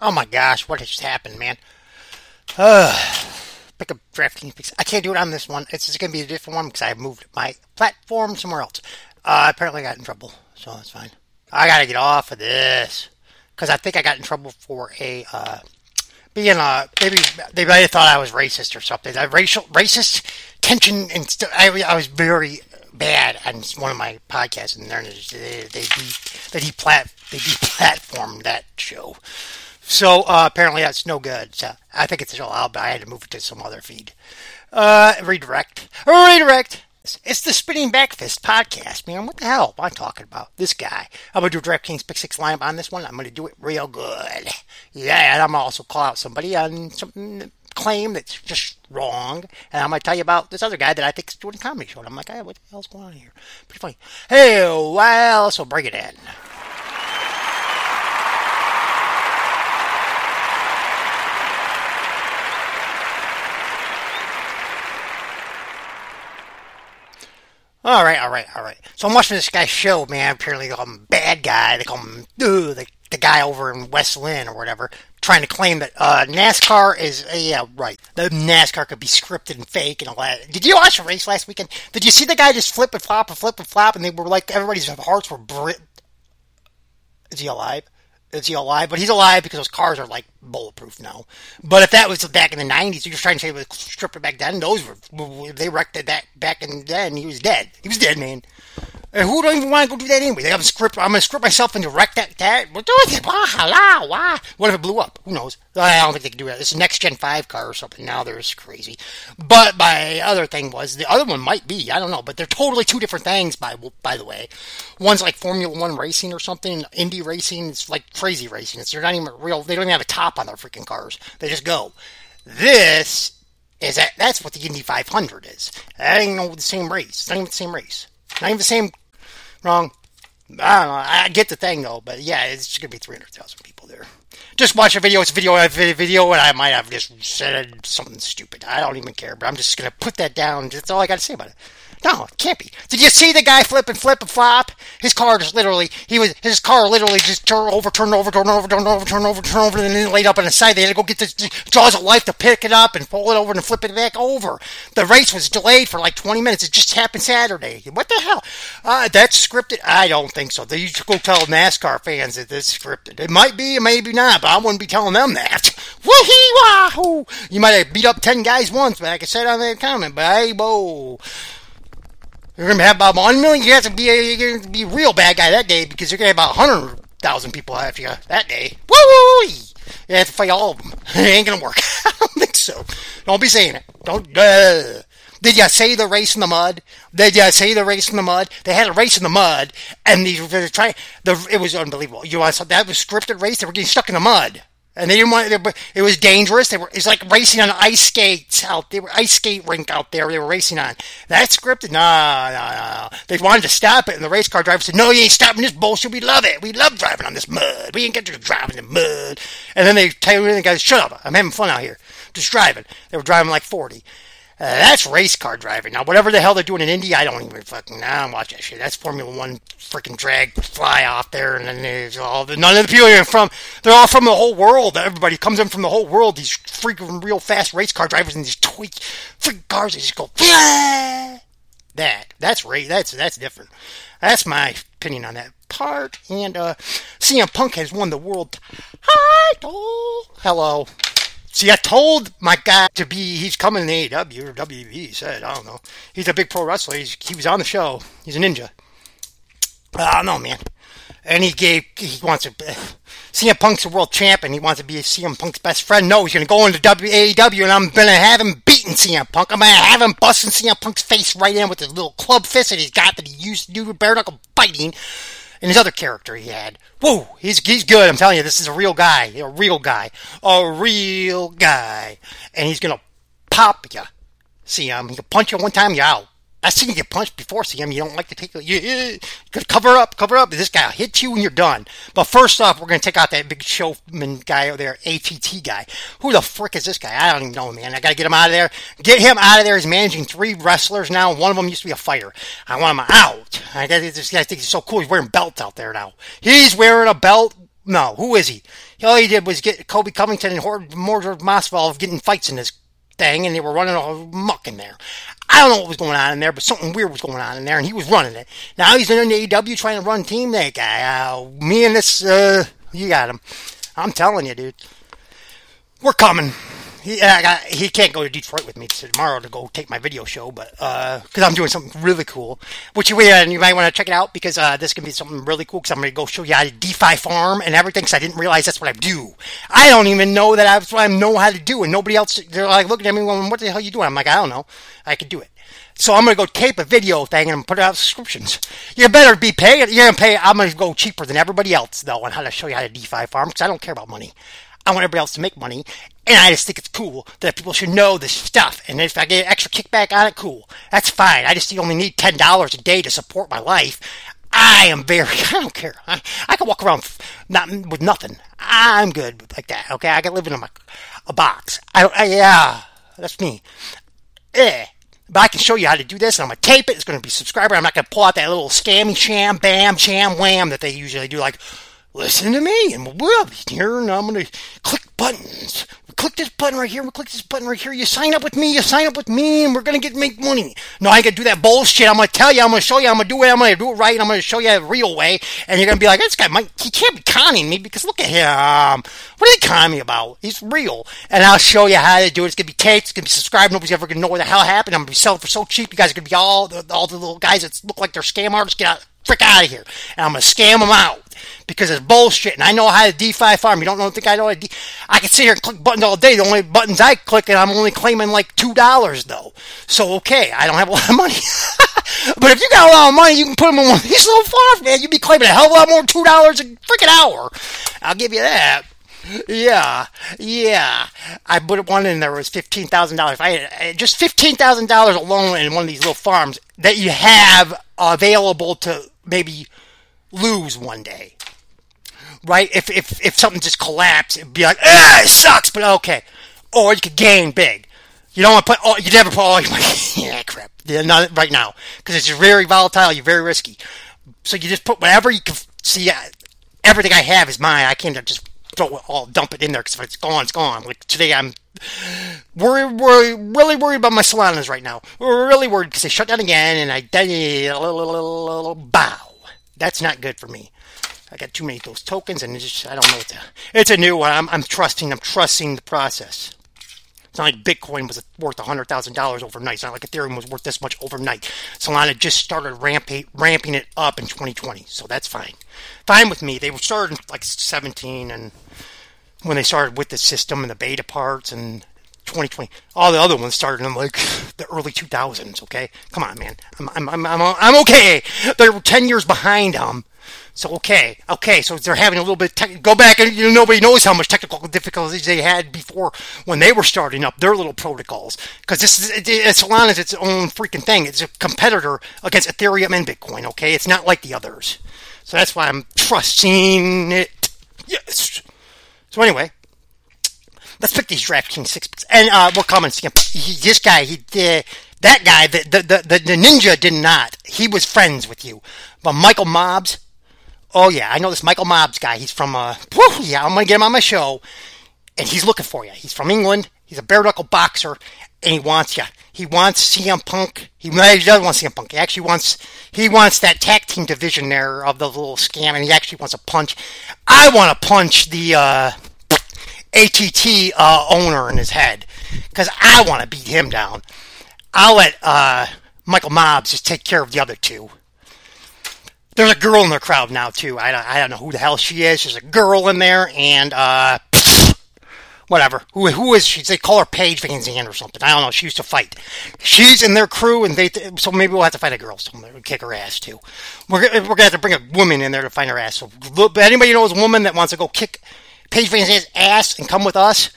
Oh my gosh, what just happened, man? Uh, pick up DraftKings picks. I can't do it on this one. It's just going to be a different one because I moved my platform somewhere else. Uh, apparently, I got in trouble, so that's fine. I got to get off of this because I think I got in trouble for a uh, being a maybe they might have thought I was racist or something. I racial racist tension and st- I, I was very bad on one of my podcasts, and they they de- they deplat they deplatformed that show. So uh, apparently that's no good. So I think it's still out, but I had to move it to some other feed. Uh, redirect. Redirect. It's the Spinning Backfist podcast, man. What the hell am I talking about? This guy. I'm going to do DraftKings Pick 6 lineup on this one. I'm going to do it real good. Yeah, and I'm also call out somebody on something claim that's just wrong. And I'm going to tell you about this other guy that I think is doing a comedy show. And I'm like, hey, what the hell's going on here? Pretty funny. Hey, well, so bring it in. All right, all right. So I'm watching this guy's show, man. Apparently, they call him bad guy. They call him the, the guy over in West Linn or whatever, trying to claim that uh, NASCAR is uh, yeah right. The NASCAR could be scripted and fake and all that. Did you watch the race last weekend? Did you see the guy just flip and flop and flip and flop, and they were like everybody's hearts were. Brit- is he alive? Is he alive? But he's alive because those cars are like bulletproof now. But if that was back in the '90s, you're just trying to say with stripper back then, those were they wrecked that back in then. He was dead. He was dead, man. And who don't even want to go do that anyway? I'm script. I'm gonna script myself into wreck that. That. What if it blew up? Who knows? I don't think they can do that. It's a next gen five car or something. Now there's crazy. But my other thing was the other one might be. I don't know. But they're totally two different things. By by the way, one's like Formula One racing or something. Indy racing. It's like crazy racing. It's they're not even real. They don't even have a top on their freaking cars. They just go. This is that. That's what the Indy 500 is. That ain't no the same race. It's not even the same race. Not even the same Wrong. I don't know. I get the thing though, but yeah, it's to be 300,000 people there. Just watch a video. It's a video, video, and I might have just said something stupid. I don't even care, but I'm just to put that down. That's all I got to say about it. No, it can't be. Did you see the guy flip and flip and flop? His car just literally, he was, his car literally just turned over, turned over, turned over, turned over, turned over, turned over, and then laid up on the side. They had to go get the jaws of life to pick it up and pull it over and flip it back over. The race was delayed for like 20 minutes. It just happened Saturday. What the hell? Uh, that's scripted? I don't think so. They used to go tell NASCAR fans that this is scripted. It might be, maybe not, but I wouldn't be telling them that. Woohee wahoo! You might have beat up 10 guys once, but like I said on that comment, but hey. You're gonna have about one million. You have to be a, you're gonna be a real bad guy that day because you're gonna have about hundred thousand people after you that day. Woo! You have to fight all of them. It ain't gonna work. I don't think so. Don't be saying it. Don't. Uh. Did you say the race in the mud? Did you say the race in the mud? They had a race in the mud, and they were trying. The it was unbelievable. You want that was scripted race? They were getting stuck in the mud and they didn't want. They, it was dangerous. They were. It's like racing on ice skates out. They were ice skate rink out there. They were racing on. That's scripted. Nah, nah, nah. They wanted to stop it, and the race car driver said, "No, you ain't stopping this bullshit. We love it. We love driving on this mud. We ain't get to drive in the mud." And then they tell the guys, "Shut up. I'm having fun out here, just driving." They were driving like forty. Uh, that's race car driving. Now, whatever the hell they're doing in Indy, I don't even fucking. Know. I don't watch that shit. That's Formula One freaking drag fly off there, and then there's all the none of the people are from. They're all from the whole world. Everybody comes in from the whole world. These freaking real fast race car drivers and these tweak freaking cars. They just go. That that's race. That's that's different. That's my opinion on that part. And uh, CM Punk has won the world title. Hello. See, I told my guy to be, he's coming in AEW or he said, I don't know. He's a big pro wrestler. He's, he was on the show. He's a ninja. I don't know, man. And he gave, he wants to, CM Punk's a world champion. He wants to be CM Punk's best friend. No, he's going to go into AEW and I'm going to have him beating CM Punk. I'm going to have him busting CM Punk's face right in with his little club fist that he's got that he used to do with bare knuckle fighting and his other character he had. Whoa, he's he's good. I'm telling you, this is a real guy, a real guy, a real guy, and he's gonna pop you. See um, him? He can punch you one time, you're out. I've seen you get punched before, him. You don't like to take. You, you, you cover up, cover up. This guy will hit you and you're done. But first off, we're to take out that big showman guy over there, ATT guy. Who the frick is this guy? I don't even know, man. I got to get him out of there. Get him out of there. He's managing three wrestlers now. One of them used to be a fighter. I want him out. I got this guy thinks he's so cool. He's wearing belts out there now. He's wearing a belt no, who is he? All he did was get Colby Covington and Mortar Masvidal getting fights in this thing, and they were running all muck in there. I don't know what was going on in there, but something weird was going on in there, and he was running it. Now he's in the AEW trying to run team. That guy, uh, me and this, uh, you got him. I'm telling you, dude. We're coming he got, he can't go to Detroit with me tomorrow to go take my video show, but because uh, I'm doing something really cool, which you, and you might want to check it out because uh, this can be something really cool. Because I'm going to go show you how to DeFi farm and everything. Because I didn't realize that's what I do. I don't even know that that's what I know how to do, and nobody else. They're like looking at me, well, what the hell are you doing? I'm like, I don't know. I can do it. So I'm gonna go tape a video thing and put it out subscriptions. You better be paying. You're gonna pay. I'm gonna go cheaper than everybody else though on how to show you how to DeFi farm because I don't care about money. I want everybody else to make money, and I just think it's cool that people should know this stuff. And if I get an extra kickback on it, cool. That's fine. I just only need ten dollars a day to support my life. I am very. I don't care. I, I can walk around not with nothing. I'm good like that. Okay, I can live in a, a box. I, I yeah, that's me. Eh. But I can show you how to do this, and I'm gonna tape it. It's gonna be subscriber. I'm not gonna pull out that little scammy sham, bam, sham, wham that they usually do. Like, listen to me, and we'll be here, and I'm going to click buttons. We click this button right here, we click this button right here. You sign up with me, you sign up with me, and we're going to get make money. No, I ain't going to do that bullshit. I'm going to tell you, I'm going to show you, I'm going to do it, I'm going to do it right, I'm going to show you the real way, and you're going to be like, this guy might, he can't be conning me, because look at him. What are they conning me about? He's real. And I'll show you how to do it. It's going to be taped, it's going to be subscribed, nobody's ever going to know what the hell happened. I'm going to be selling for so cheap, you guys are going to be all, all the little guys that look like they're scam artists, get out, frick out of here. And I'm going to scam them out because it's bullshit. And I know how to DeFi farm. You don't know, think I know how to D- I can sit here and click buttons all day. The only buttons I click, and I'm only claiming like two dollars though. So okay, I don't have a lot of money. but if you got a lot of money, you can put them in one of these little farms, man. You'd be claiming a hell of a lot more than two dollars a freaking hour. I'll give you that. Yeah, yeah. I put one in there was fifteen thousand dollars. I had uh, just fifteen thousand dollars alone in one of these little farms that you have available to maybe lose one day right? If if if something just collapsed, it'd be like, ah, it sucks, but okay. Or you could gain big. You don't want to put all, you never put all your money. yeah, crap. Yeah, not right now because it's very volatile. You're very risky. So you just put whatever you can see. Uh, everything I have is mine. I can't just throw it all, dump it in there because if it's gone, it's gone. Like today, I'm worried, worried, really worried about my Solanas right now. We're really worried because they shut down again, and I bow. That's not good for me. I got too many of those tokens, and just, I don't know what to. It's a new one. I'm, I'm trusting. I'm trusting the process. It's not like Bitcoin was worth hundred thousand dollars overnight. It's not like Ethereum was worth this much overnight. Solana just started ramping, ramping it up in 2020, so that's fine. Fine with me. They were started like 17, and when they started with the system and the beta parts and 2020. All the other ones started in like the early 2000s. Okay, come on, man. I'm I'm I'm I'm, I'm okay. They're 10 years behind them. So okay, okay, so they're having a little bit. Te- go back and you know, nobody knows how much technical difficulties they had before when they were starting up their little protocols. Because this is it, it, Solana is its own freaking thing. It's a competitor against Ethereum and Bitcoin. Okay, it's not like the others. So that's why I'm trusting it. Yes. So anyway, let's pick these DraftKings six picks. And uh, we're coming. This guy, he did. That guy, the, the, the, the ninja did not. He was friends with you. But Michael Mobbs, oh yeah, I know this Michael Mobbs guy. He's from, uh, whew, yeah, I'm going to get him on my show. And he's looking for you. He's from England. He's a bare knuckle boxer. And he wants you. He wants CM Punk. He, he doesn't want CM Punk. He actually wants, he wants that tag team division there of the little scam. And he actually wants a punch. I want to punch the, uh, ATT uh, owner in his head because I want to beat him down. I'll let uh, Michael Mobbs just take care of the other two. There's a girl in the crowd now too. I don't, I don't know who the hell she is. There's a girl in there, and uh, whatever. Who who is she? They call her Paige VanZant or something. I don't know. She used to fight. She's in their crew, and they so maybe we'll have to fight a girl. So we'll kick her ass too. We're we're gonna have to bring a woman in there to find her ass. So anybody knows a woman that wants to go kick Paige VanZant's ass and come with us,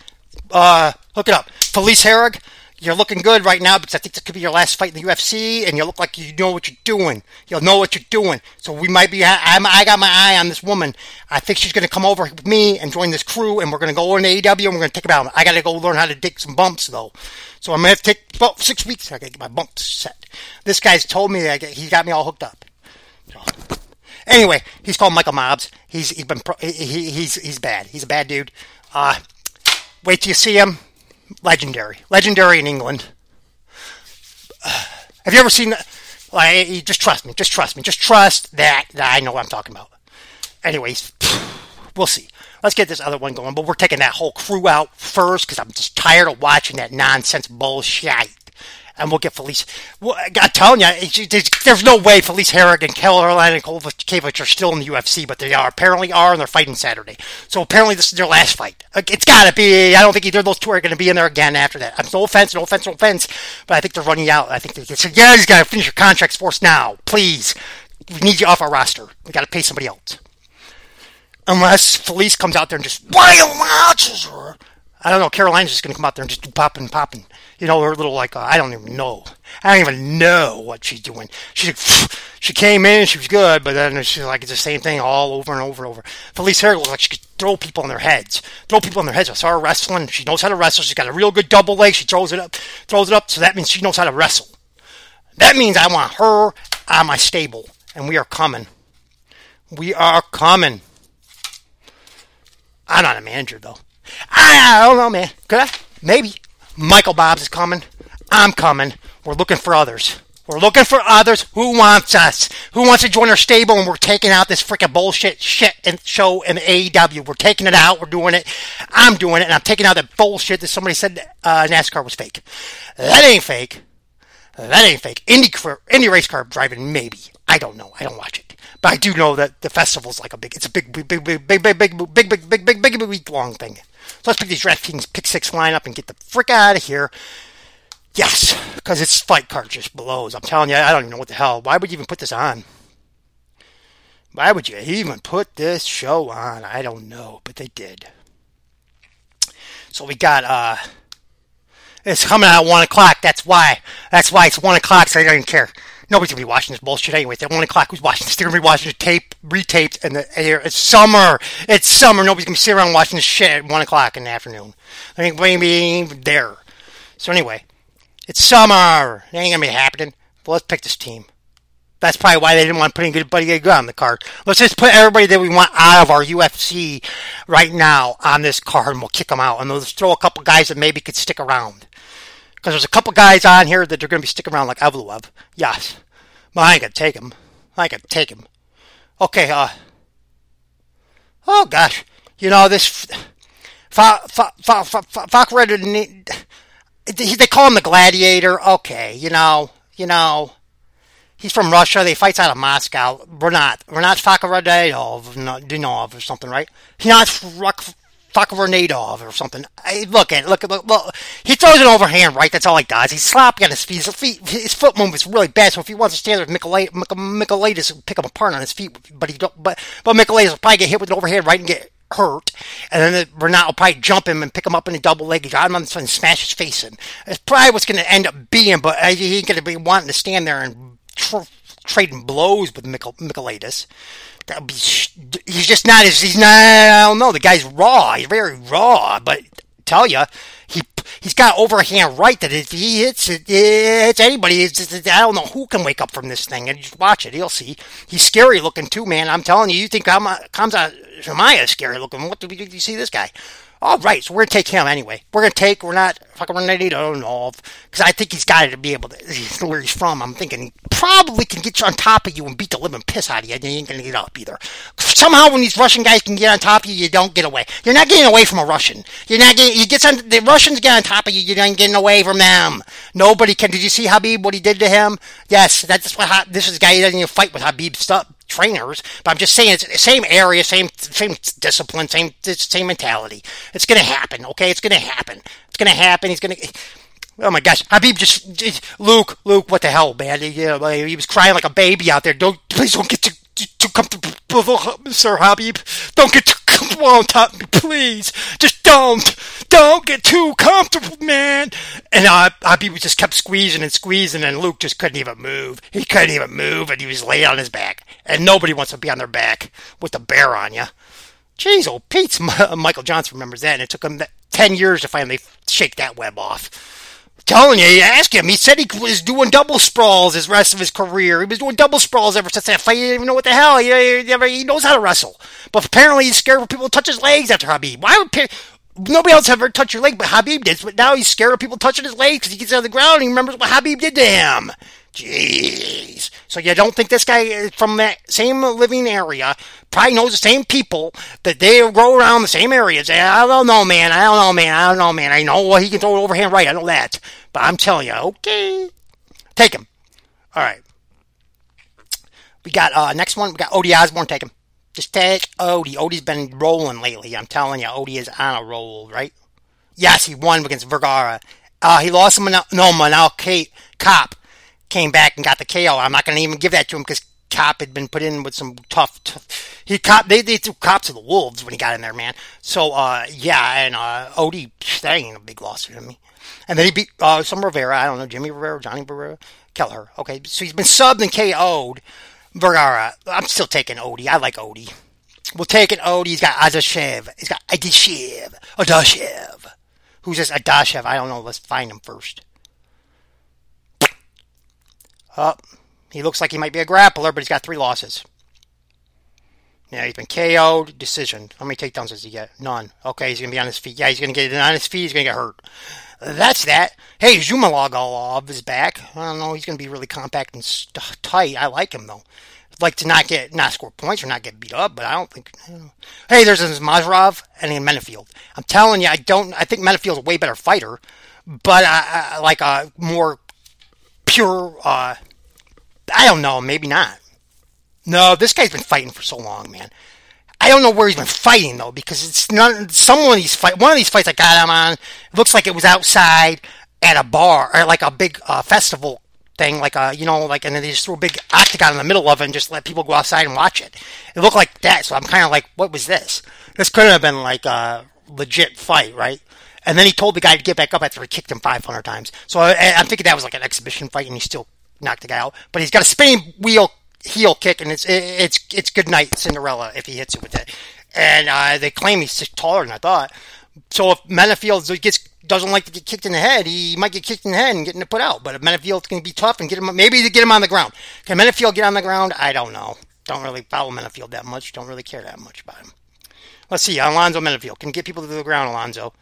uh, hook it up. Felice Herrig, you're looking good right now because I think this could be your last fight in the UFC, and you look like you know what you're doing. You'll know what you're doing. So we might be. I'm, I got my eye on this woman. I think she's going to come over with me and join this crew, and we're going to go in AEW and we're going to take about. I got to go learn how to dig some bumps though. So I'm going to take about six weeks. I got to get my bumps set. This guy's told me that he got me all hooked up. Anyway, he's called Michael Mobbs. He's he's been he, he's he's bad. He's a bad dude. Uh, wait till you see him. Legendary, legendary in England. Have you ever seen? Like, just trust me. Just trust me. Just trust that, that I know what I'm talking about. Anyways, we'll see. Let's get this other one going. But we're taking that whole crew out first because I'm just tired of watching that nonsense bullshit and we'll get Felice. Well, I'm telling you, there's no way Felice Herrig and Caroline Kowalkiewicz are still in the UFC, but they are apparently are, and they're fighting Saturday. So apparently this is their last fight. It's got to be. I don't think either of those two are going to be in there again after that. I'm No offense, no offense, no offense, but I think they're running out. I think they said, "Yeah, got to finish your contracts for us now, please. We need you off our roster. We got to pay somebody else." Unless Felice comes out there and just wild matches her. I don't know. Caroline's just going to come out there and just do popping, popping you know, her little like uh, I don't even know. I don't even know what she's doing. She she came in, she was good, but then she's like it's the same thing all over and over and over. Felice Herrig looks like she could throw people on their heads, throw people on their heads. I saw her wrestling. She knows how to wrestle. She's got a real good double leg. She throws it up, throws it up. So that means she knows how to wrestle. That means I want her on my stable, and we are coming. We are coming. I'm not a manager though. I don't know, man. Could I? Maybe. Michael Mobbs is coming. I'm coming. We're looking for others. We're looking for others. Who wants us? Who wants to join our stable? And we're taking out this freaking bullshit shit and show in AEW. We're taking it out. We're doing it. I'm doing it, and I'm taking out that bullshit that somebody said uh, NASCAR was fake. That ain't fake. That ain't fake. Indy, Indy race car driving, maybe. I don't know. I don't watch it, but I do know that the festival's like a big. It's a big, big, big, big, big, big, big, big, big, big, big, big, week long thing. So let's pick these DraftKings pick six lineup and get the frick out of here. Yes, because it's fight card just blows. I'm telling you, I don't even know what the hell. Why would you even put this on? Why would you even put this show on? I don't know, but they did. So we got uh it's coming out at one o'clock. That's why. That's why it's one o'clock. So I don't even care. Nobody's gonna be watching this bullshit anyway. At one o'clock. Who's watching this? They're gonna be watching the tape, retaped, and the air. It's summer. It's summer. Nobody's gonna be sitting around watching this shit at one o'clock in the afternoon. I think maybe even there. So anyway, it's summer. It ain't gonna be happening. But let's pick this team. That's probably why they didn't want to put anybody good on the card. Let's just put everybody that we want out of our UFC right now on this card, and we'll kick them out. And let's throw a couple guys that maybe could stick around. Because there's a couple guys on here that are going to be sticking around, like Evloev. Yes. But I ain't going to take him. I ain't going to take him. Okay, uh. Oh, gosh. You know, this. Fokredo. They call him the Gladiator. Okay, you know. You know. He's from Russia. They fights out of Moscow. We're not Renat. Renat Fakhretdinov or something, right? He's not Fakhretdinov or something. I, look at it, look at look, look. He throws an overhand right. That's all he does. He's sloppy on his feet. His, feet, his foot movement is really bad. So if he wants to stand there, Michailidis will pick him apart on his feet. But he don't. But but Michailidis will probably get hit with an overhand right and get hurt, and then the, will probably jump him and pick him up in a double leg. Got him on the and smash his face in. It's probably what's going to end up being, but he ain't going to be wanting to stand there and tr- trading blows with Michael, he's just not as he's not. I don't know. The guy's raw. He's very raw. But tell you, he he's got overhand right that if he hits it, it's anybody. It's just, I don't know who can wake up from this thing. And just watch it. You'll see. He's scary looking too, man. I'm telling you. You think Khamzat Chimaev is scary looking? What do you see this guy? All right, so we're gonna take him anyway. We're gonna take. We're not fucking. Know because I think he's got to be able to. Where he's from, I'm thinking he probably can get you on top of you and beat the living piss out of you. And you ain't gonna get up either. Somehow, when these Russian guys can get on top of you, you don't get away. You're not getting away from a Russian. You're not getting. You get on. The Russians get on top of you. You're not getting away from them. Nobody can. Did you see Habib? What he did to him? Yes, that's what. This is guy. He doesn't even fight with Habib. stuff trainers, but I'm just saying it's the same area, same same discipline, same same mentality. It's gonna happen, okay? It's gonna happen. It's gonna happen. He's gonna. Oh my gosh, Habib just Luke, Luke, what the hell, man? He, he was crying like a baby out there. Don't please don't get too too comfortable, Sir Khabib. Don't get too comfortable on top please. Just don't, don't get too comfortable, man. And uh, Khabib just kept squeezing and squeezing, and Luke just couldn't even move. He couldn't even move, and he was laid on his back. And nobody wants to be on their back with the bear on you. Jeez, old Pete's Michael Johnson remembers that, and it took him ten years to finally shake that web off. telling you, you ask him. He said he was doing double sprawls his rest of his career. He was doing double sprawls ever since that fight. He didn't even know what the hell. He, he, knows how to wrestle. But apparently he's scared for people to touch his legs after Habib. Why would nobody else ever touch your leg but Habib did? But now he's scared of people touching his legs because he gets on the ground and he remembers what Habib did to him. Jeez. So you don't think this guy is from that same living area probably knows the same people that they grow around the same areas. I don't know, man. I don't know, man. I don't know, man. I know he can throw it overhand right. I know that. But I'm telling you, okay. Take him. All right. We got uh next one. We got Ode Osbourne. Take him. Just take Ode. Ode's been rolling lately. I'm telling you, Ode is on a roll, right? Yes, he won against Vergara. Uh, he lost him. No, Manel Kate Cop came back and got the KO. I'm not going to even give that to him because Cop had been put in with some tough. tough he cop they, they threw Cop to the wolves when he got in there, man. So uh, yeah, and uh, Ode that ain't a big loss for me. And then he beat uh, some Rivera. I don't know Jimmy Rivera, Johnny Rivera, Kelleher. Okay, so he's been subbed and KO'd. Vergara. I'm still taking Ode. I like Ode. We'll take. Ode. He's got Adashev. He's got Adashev. Adashev. Who's this Adashev? I don't know. Let's find him first. Oh, he looks like he might be a grappler, but he's got three losses. Yeah, he's been KO'd. Decision. How many takedowns does he get? None. Okay, he's going to be on his feet. Yeah, he's going to get on his feet. He's going to get hurt. That's that. Hey, Zhumalogov is back. I don't know. He's going to be really compact and st- tight. I like him, though. I'd like to not get not score points or not get beat up, but I don't think. You know. Hey, there's this Mazarov and then Menifield. I'm telling you, I don't. I think Menifield's a way better fighter, but I, I like a more pure. Uh, I don't know. Maybe not. No, this guy's been fighting for so long, man. I don't know where he's been fighting though, because it's not some of these fight. One of these fights I got him on. Looks like it was outside at a bar or like a big uh, festival thing, like a you know, like and then they just threw a big octagon in the middle of it and just let people go outside and watch it. It looked like that, so I'm kind of like, what was this? This couldn't have been like a legit fight, right? And then he told the guy to get back up after he kicked him 500 times. So I, I'm thinking that was like an exhibition fight, and he still knocked the guy out. But he's got a spinning wheel heel kick, and it's it's it's good night Cinderella if he hits it with it. And uh, they claim he's taller than I thought. So if Menifield gets doesn't like to get kicked in the head, he might get kicked in the head and getting put out. But if Menifield's going to be tough and get him, maybe to get him on the ground. Can Menifield get on the ground? I don't know. Don't really follow Menifield that much. Don't really care that much about him. Let's see. Alonzo Menifield can get people to the ground. Alonzo.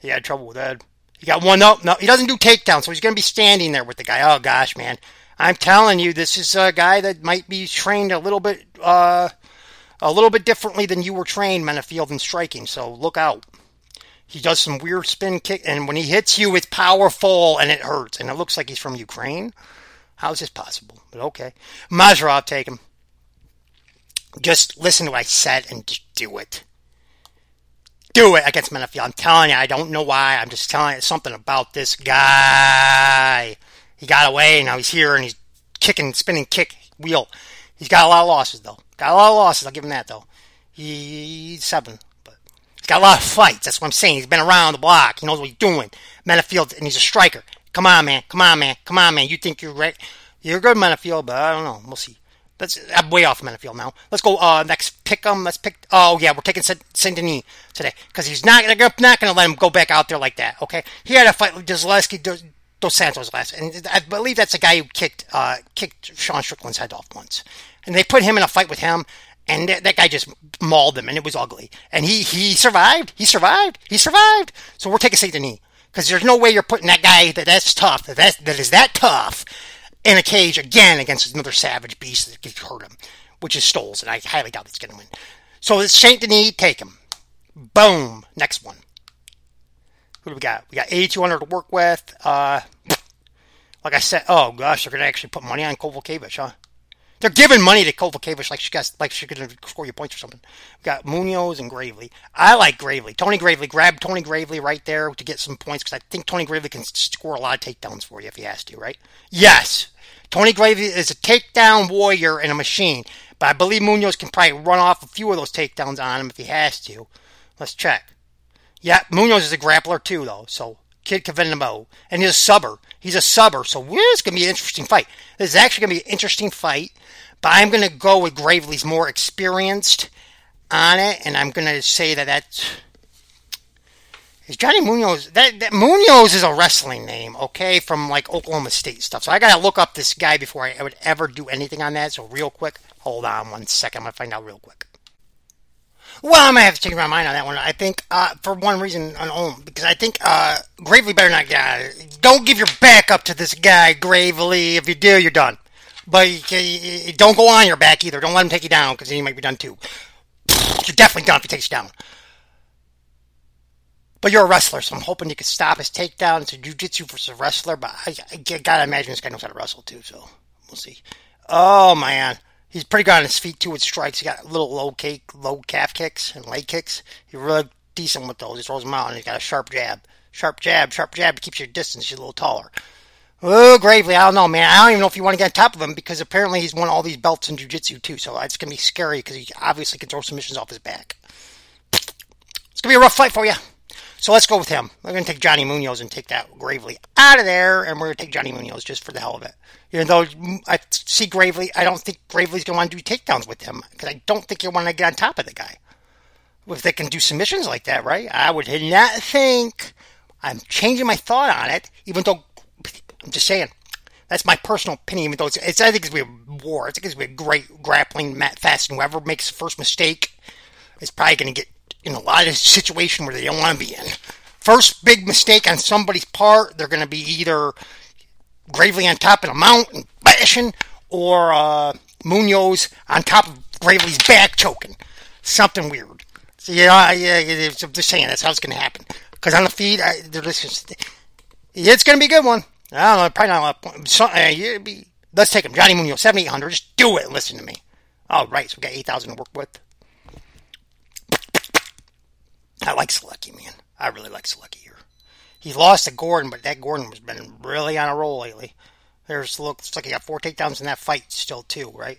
He had trouble with that. He got one up. No, he doesn't do takedowns, so he's going to be standing there with the guy. Oh gosh, man. I'm telling you, this is a guy that might be trained a little bit, uh, a little bit differently than you were trained, Menifield, in striking. So look out. He does some weird spin kick, and when he hits you, it's powerful and it hurts. And it looks like he's from Ukraine. How is this possible? But okay, Mazarov, take him. Just listen to what I said and just do it. Do it against Menifield. I'm telling you, I don't know why. I'm just telling you something about this guy. He got away, now he's here and he's kicking, spinning kick wheel. He's got a lot of losses though. Got a lot of losses. I'll give him that though. He's seven, but he's got a lot of fights. That's what I'm saying. He's been around the block. He knows what he's doing. Menifield, and he's a striker. Come on, man. Come on, man. Come on, man. You think you're right? You're good, Menifield, but I don't know. We'll see. Let's. I'm way off Menifield now. Let's go. Uh, next pick him. Let's pick. Oh yeah, we're taking Saint Denis today because he's not. They're not going to let him go back out there like that. Okay. He had a fight with Zaleski Dos Santos last, and I believe that's the guy who kicked uh, kicked Sean Strickland's head off once. And they put him in a fight with him, and that, that guy just mauled him, and it was ugly. And he he survived. He survived. He survived. So we're taking Saint Denis because there's no way you're putting that guy that that's tough that that, that is that tough in a cage again against another savage beast that could hurt him, which is Stoles, and I highly doubt he's going to win. So it's Saint Denis, take him. Boom. Next one. What do we got? We got 8,200 to work with. Uh, like I said, oh gosh, they're going to actually put money on Kowalkiewicz, huh? They're giving money to Kowalkiewicz like she got, like going to score you points or something. We got Munoz and Gravely. I like Gravely. Tony Gravely. Grab Tony Gravely right there to get some points because I think Tony Gravely can score a lot of takedowns for you if he has to, right? Yes. Tony Gravely is a takedown warrior and a machine, but I believe Munoz can probably run off a few of those takedowns on him if he has to. Let's check. Yeah, Munoz is a grappler too, though. So Kid Kavenamo, and he's a subber. He's a subber, so this is gonna be an interesting fight. This is actually gonna be an interesting fight, but I'm gonna go with Gravely's more experienced on it, and I'm gonna say that that's Is Johnny Munoz that, that Munoz is a wrestling name, okay, from like Oklahoma State stuff. So I gotta look up this guy before I would ever do anything on that. So real quick, hold on one second. I'm gonna find out real quick. Well, I'm gonna have to change my mind on that one. I think uh, for one reason alone, because I think uh, Gravely better not get. Don't give your back up to this guy, Gravely. If you do, you're done. But you, don't go on your back either. Don't let him take you down, because then you might be done too. You're definitely done if he takes you down. But you're a wrestler, so I'm hoping you can stop his takedown. It's a jiu-jitsu versus a wrestler, but I, I gotta imagine this guy knows how to wrestle too, so we'll see. Oh, man. He's pretty good on his feet too with strikes. He got little low kick, low calf kicks and leg kicks. He's really decent with those. He throws them out and he's got a sharp jab. Sharp jab, sharp jab keeps your distance. He's a little taller. Oh, Gravely, I don't know, man. I don't even know if you want to get on top of him because apparently he's won all these belts in jiu-jitsu too. So it's gonna be scary because he obviously can throw submissions off his back. It's gonna be a rough fight for you. So let's go with him. We're going to take Johnny Munoz and take that Gravely out of there, and we're going to take Johnny Munoz just for the hell of it. Even though I see Gravely, I don't think Gravely's going to want to do takedowns with him because I don't think you want to get on top of the guy. If they can do submissions like that, right? I would not think. I'm changing my thought on it, even though I'm just saying. That's my personal opinion, even though it's, it's I think it's going to be a war. I think it's going to be a great grappling fast, and whoever makes the first mistake is probably going to get in a lot of situation where they don't want to be in. First big mistake on somebody's part, they're going to be either Gravely on top of the mountain bashing, or uh, Munoz on top of Gravely's back choking. Something weird. So yeah, yeah, yeah I'm just saying that's how it's going to happen. Because on the feed, I, just, it's going to be a good one. I don't know, probably not a of so, uh, be, Let's take him, Johnny Munoz, 7800. Just do it. Listen to me. All right, so we got 8,000 to work with. I like Solecki, man. I really like Solecki here. He lost to Gordon, but that Gordon has been really on a roll lately. There's looks like he got four takedowns in that fight still too, right?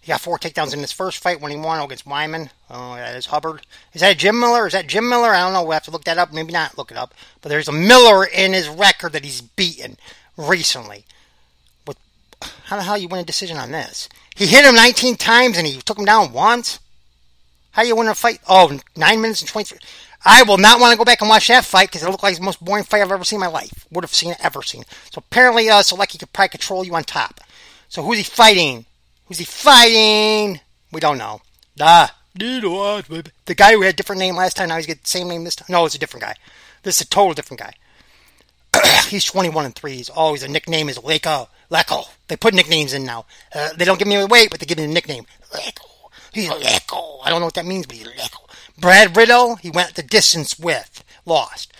He got four takedowns in his first fight when he won against Wyman. Oh, that is Hubbard. Is that Jim Miller? Is that Jim Miller? I don't know. We have to look that up. Maybe not look it up. But there's a Miller in his record that he's beaten recently. With how the hell you win a decision on this? He hit him 19 times and he took him down once. How do you win a fight? Oh, nine minutes and 23. I will not want to go back and watch that fight because it looked like the most boring fight I've ever seen in my life. Would have seen it, ever seen. So apparently, uh, Solecki could probably control you on top. So who's he fighting? Who's he fighting? We don't know. Ah, the guy who had a different name last time, now he's got the same name this time. No, it's a different guy. This is a total different guy. he's 21 and 3. He's always a nickname is Leko. Leko. They put nicknames in now. Uh, they don't give me a weight, but they give me a nickname. Leko. He's Leco. I don't know what that means, but he's Leco. Brad Riddle, he went the distance with. Lost.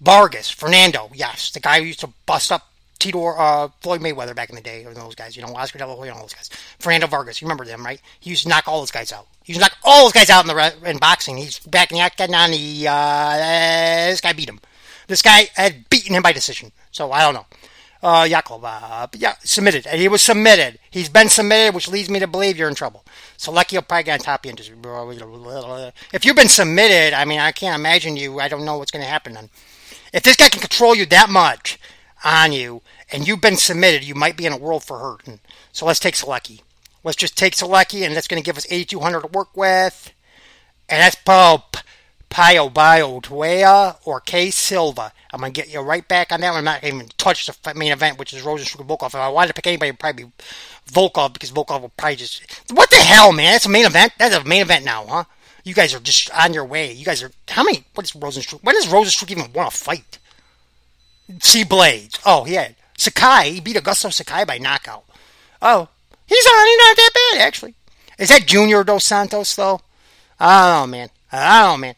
Vargas, Fernando, yes. The guy who used to bust up Tito, uh, Floyd Mayweather back in the day, or those guys, you know, Oscar De La Hoya, all those guys. Fernando Vargas, you remember them, right? He used to knock all those guys out. He used to knock all those guys out in the in boxing. He's back in the getting on the. Uh, this guy beat him. This guy had beaten him by decision. So I don't know uh, Yakov, uh, yeah, submitted. And he was submitted. He's been submitted, which leads me to believe you're in trouble. And just, if you've been submitted, I mean, I can't imagine you, I don't know what's going to happen then. If this guy can control you that much on you, and you've been submitted, you might be in a world for hurt. So let's take Solecki. Let's just take Solecki, and that's going to give us 8,200 to work with. And that's Pope. Pio Bio Tuea or K Silva. I'm going to get you right back on that one. I'm not even touch the main event, which is Rozenstruik Volkov. If I wanted to pick anybody, it would probably be Volkov because Volkov will probably just. What the hell, man? That's a main event? That's a main event now, huh? You guys are just on your way. You guys are. How many? What is Rozenstruik? When does Rozenstruik even want to fight? See Blaydes. Oh, had. Sakai. He beat Augusto Sakai by knockout. Oh. He's on. He's not that bad, actually. Is that Junior Dos Santos, though? I don't know, man. I don't know, man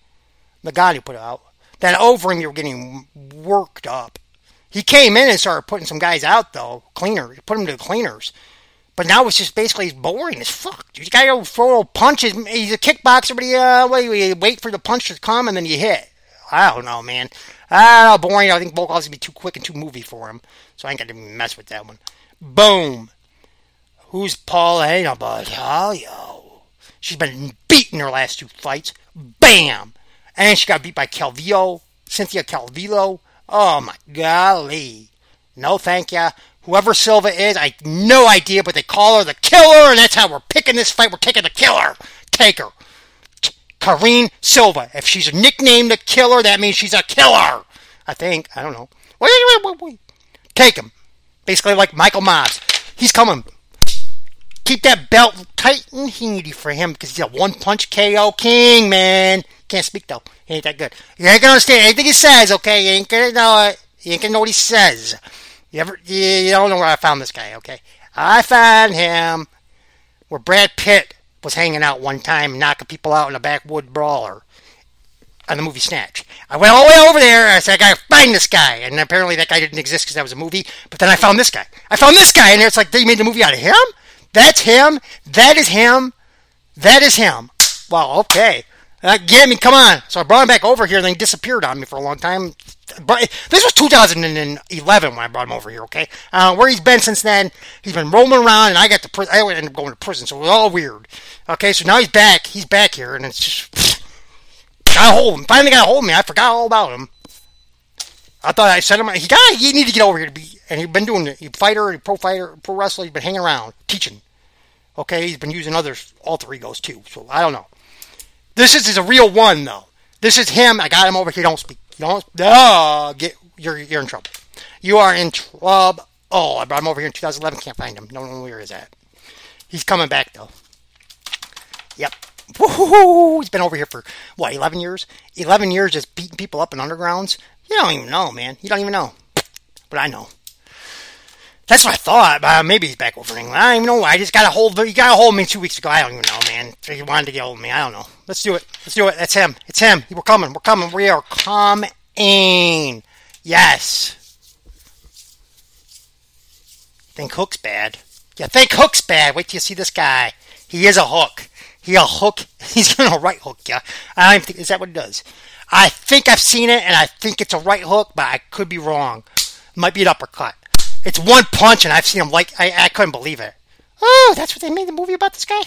the guy who put out, that over him you were getting worked up. He came in and started putting some guys out though, cleaner, put them to the cleaners. But now it's just basically boring as fuck. You gotta go throw punches. He's a kickboxer, but he, uh, wait, wait for the punch to come and then you hit. I don't know, man. Ah, boring. I think Volkov's gonna be too quick and too movie for him, so I ain't gonna mess with that one. Boom. Who's Paulina Batalio? She's been beaten her last two fights. Bam. And she got beat by Calvillo, Cynthia Calvillo. Oh my golly. No thank ya. Whoever Silva is, I no idea, but they call her the killer, and that's how we're picking this fight. We're taking the killer. Take her. Karine Silva. If she's nicknamed the killer, that means she's a killer. I think. I don't know. Take him. Basically, like Michael Mobbs. He's coming. Keep that belt tight and heady for him because he's a one punch KO king, man. Can't speak though. He ain't that good. You ain't gonna understand anything he says, okay? You ain't gonna know it. You ain't gonna know what he says. You ever? You don't know where I found this guy, okay? I found him where Brad Pitt was hanging out one time, knocking people out in a backwood brawler on the movie Snatch. I went all the way over there. I said, I gotta find this guy. And apparently that guy didn't exist because that was a movie. But then I found this guy. I found this guy, and it's like they made the movie out of him? That's him? That is him? That is him. Well, okay. Get me, come on. So I brought him back over here, and then he disappeared on me for a long time. But this was 2011 when I brought him over here, okay? Uh, where he's been since then, he's been roaming around, and I got to prison. I ended up going to prison, so it was all weird. Okay, so now he's back. He's back here, and it's just. got a hold of him. Finally got a hold of me. I forgot all about him. I thought I said him. He got. You need to get over here to be. And he's been doing it. He fighter, pro fighter, pro wrestler. He's been hanging around, teaching. Okay, he's been using other alter egos too. So I don't know. This is, is a real one though. This is him. I got him over here. Don't speak. You don't. Uh, get. You're you're in trouble. You are in trouble. Oh, I brought him over here in 2011. Can't find him. No one where. He's at. He's coming back though. Yep. Woo-hoo-hoo. He's been over here for what 11 years. 11 years just beating people up in undergrounds. You don't even know, man. You don't even know. But I know. That's what I thought. Uh, maybe he's back over in England. I don't even know. I just got a hold. He got a hold of me two weeks ago. I don't even know, man. He wanted to get hold of me. I don't know. Let's do it. Let's do it. That's him. It's him. We're coming. We're coming. We are coming. Yes. Think Hook's bad. Yeah, think Hook's bad. Wait till you see this guy. He is a hook. He a hook. He's gonna right hook you. I don't think is that what he does. I think I've seen it, and I think it's a right hook, but I could be wrong. Might be an uppercut. It's one punch, and I've seen him like I, I couldn't believe it. Oh, that's what they made the movie about this guy.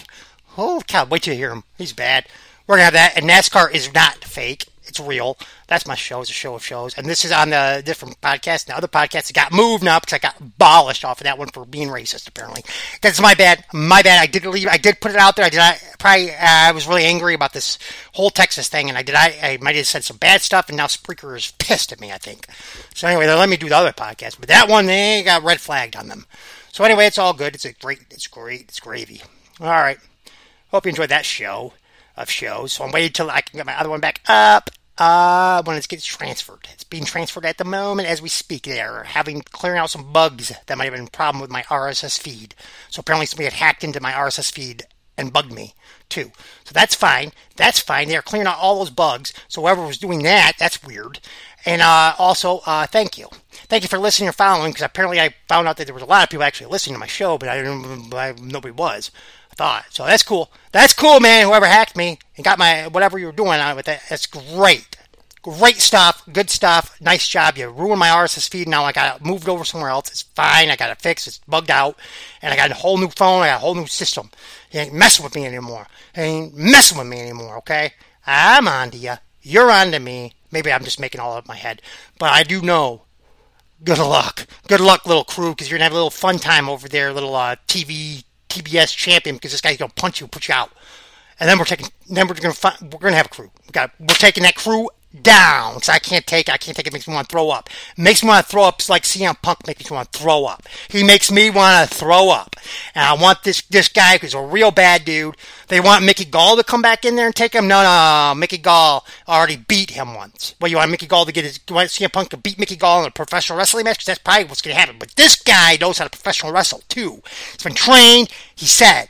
Oh cow! Wait till you hear him. He's bad. We're gonna have that. And NASCAR is not fake. It's real. That's my show. It's a show of shows. And this is on the different podcast. The other podcasts got moved now because I got abolished off of that one for being racist. Apparently, that's my bad. My bad. I did leave. I did put it out there. I did. I probably. Uh, I was really angry about this whole Texas thing, and I did. I, I might have said some bad stuff, and now Spreaker is pissed at me. I think. So anyway, they let me do the other podcast, but that one they got red flagged on them. So anyway, it's all good. It's a great. It's great. It's gravy. All right. Hope you enjoyed that show of shows. So I'm waiting till I can get my other one back up. Uh, when it gets transferred. It's being transferred at the moment as we speak. They're having clearing out some bugs that might have been a problem with my RSS feed. So apparently somebody had hacked into my RSS feed and bugged me too. So that's fine. That's fine. They're clearing out all those bugs. So whoever was doing that, that's weird. And uh, also, uh, thank you. Thank you for listening or following, because apparently I found out that there was a lot of people actually listening to my show, but I didn't. I, nobody was thought. So that's cool. That's cool, man. Whoever hacked me and got my whatever you were doing on it with that, that's great. Great stuff. Good stuff. Nice job. You ruined my RSS feed. Now I got it moved over somewhere else. It's fine. I got it fixed. It's bugged out. And I got a whole new phone. I got a whole new system. You ain't messing with me anymore. You ain't messing with me anymore, okay? I'm on to you. You're on to me. Maybe I'm just making all up my head. But I do know good luck. Good luck, little crew, because you're going to have a little fun time over there, little uh, TV TBS champion because this guy's gonna punch you, put you out, and then we're taking, then we're gonna find, we're gonna have a crew. We got, we're taking that crew down. So I can't take it. I can't take it. it makes me want to throw up. Makes me want to throw up. It's like CM Punk makes me want to throw up. He makes me want to throw up. And I want this this guy who's a real bad dude. They want Mickey Gall to come back in there and take him. No, no, no. Mickey Gall already beat him once. Well, you want Mickey Gall to get his? You want CM Punk to beat Mickey Gall in a professional wrestling match? Because that's probably what's going to happen. But this guy knows how to professional wrestle too. He's been trained. He said,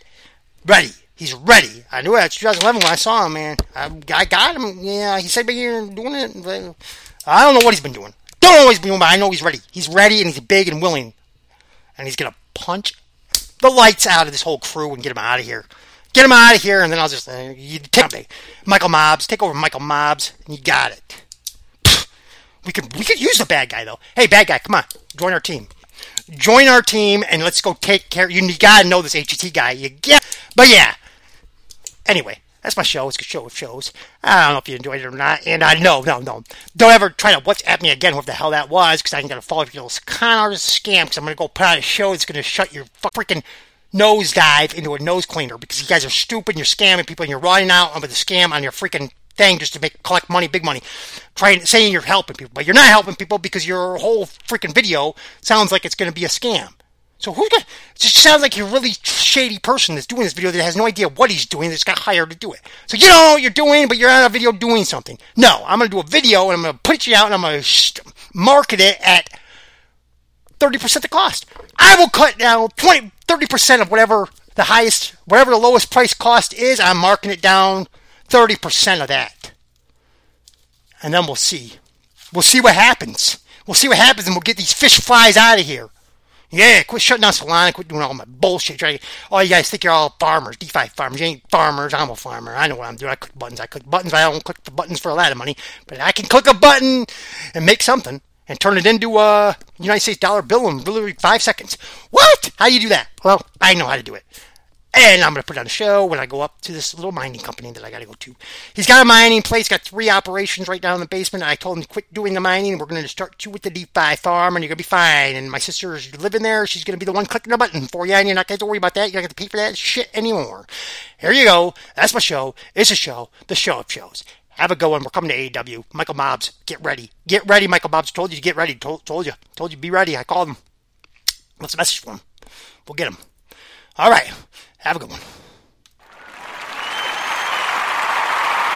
ready. He's ready. I knew it. 2011 when I saw him, man. I, I got him. Yeah, he said, but you're doing it. I don't know what he's been doing. Don't he's been doing, but I know he's ready. He's ready and he's big and willing. And he's going to punch the lights out of this whole crew and get him out of here. Get him out of here, and then I'll just uh, take me. Michael Mobbs. Take over Michael Mobbs, and you got it. We could we could use the bad guy though. Hey, bad guy, come on, join our team. Join our team, and let's go take care. You, you gotta know this HT guy. You get, but yeah, Anyway, that's my show. It's a show of shows. I don't know if you enjoyed it or not. And I uh, no, no, no. Don't ever try to WhatsApp me again, whoever the hell that was, because I'm going to follow your little con artist scam, because I'm going to go put out a show that's going to shut your freaking nosedive into a nose cleaner because you guys are stupid and you're scamming people and you're running out with a scam on your freaking thing just to make collect money, big money, trying saying you're helping people, but you're not helping people because your whole freaking video sounds like it's going to be a scam. So gonna? It just sounds like you're a really shady person that's doing this video that has no idea what he's doing. That's got hired to do it. So you don't know what you're doing, but you're on a video doing something. No, I'm gonna do a video and I'm gonna put you out and I'm gonna market it at thirty percent the cost. I will cut down 20, 30 percent of whatever the highest, whatever the lowest price cost is. I'm marking it down thirty percent of that, and then we'll see. We'll see what happens. We'll see what happens, and we'll get these fish flies out of here. Yeah, quit shutting down Solana, quit doing all my bullshit. Right? All you guys think you're all farmers, DeFi farmers. You ain't farmers. I'm a farmer. I know what I'm doing. I click buttons. I click buttons. I don't click the buttons for a lot of money, but I can click a button and make something and turn it into a United States dollar bill in literally five seconds. What? How do you do that? Well, I know how to do it. And I'm going to put on a show when I go up to this little mining company that I got to go to. He's got a mining place, got three operations right down in the basement. I told him to quit doing the mining. We're going to start you with the DeFi farm, and you're going to be fine. And my sister's living there. She's going to be the one clicking the button for you, and you're not going to worry about that. You're not going to pay for that shit anymore. Here you go. That's my show. It's a show. The show of shows. Have a go one. We're coming to AEW. Michael Mobbs, get ready. Get ready, Michael Mobbs. Told you to get ready. Told, told you. Told you be ready. I called him. What's the message for him? We'll get him. All right. Have a good one.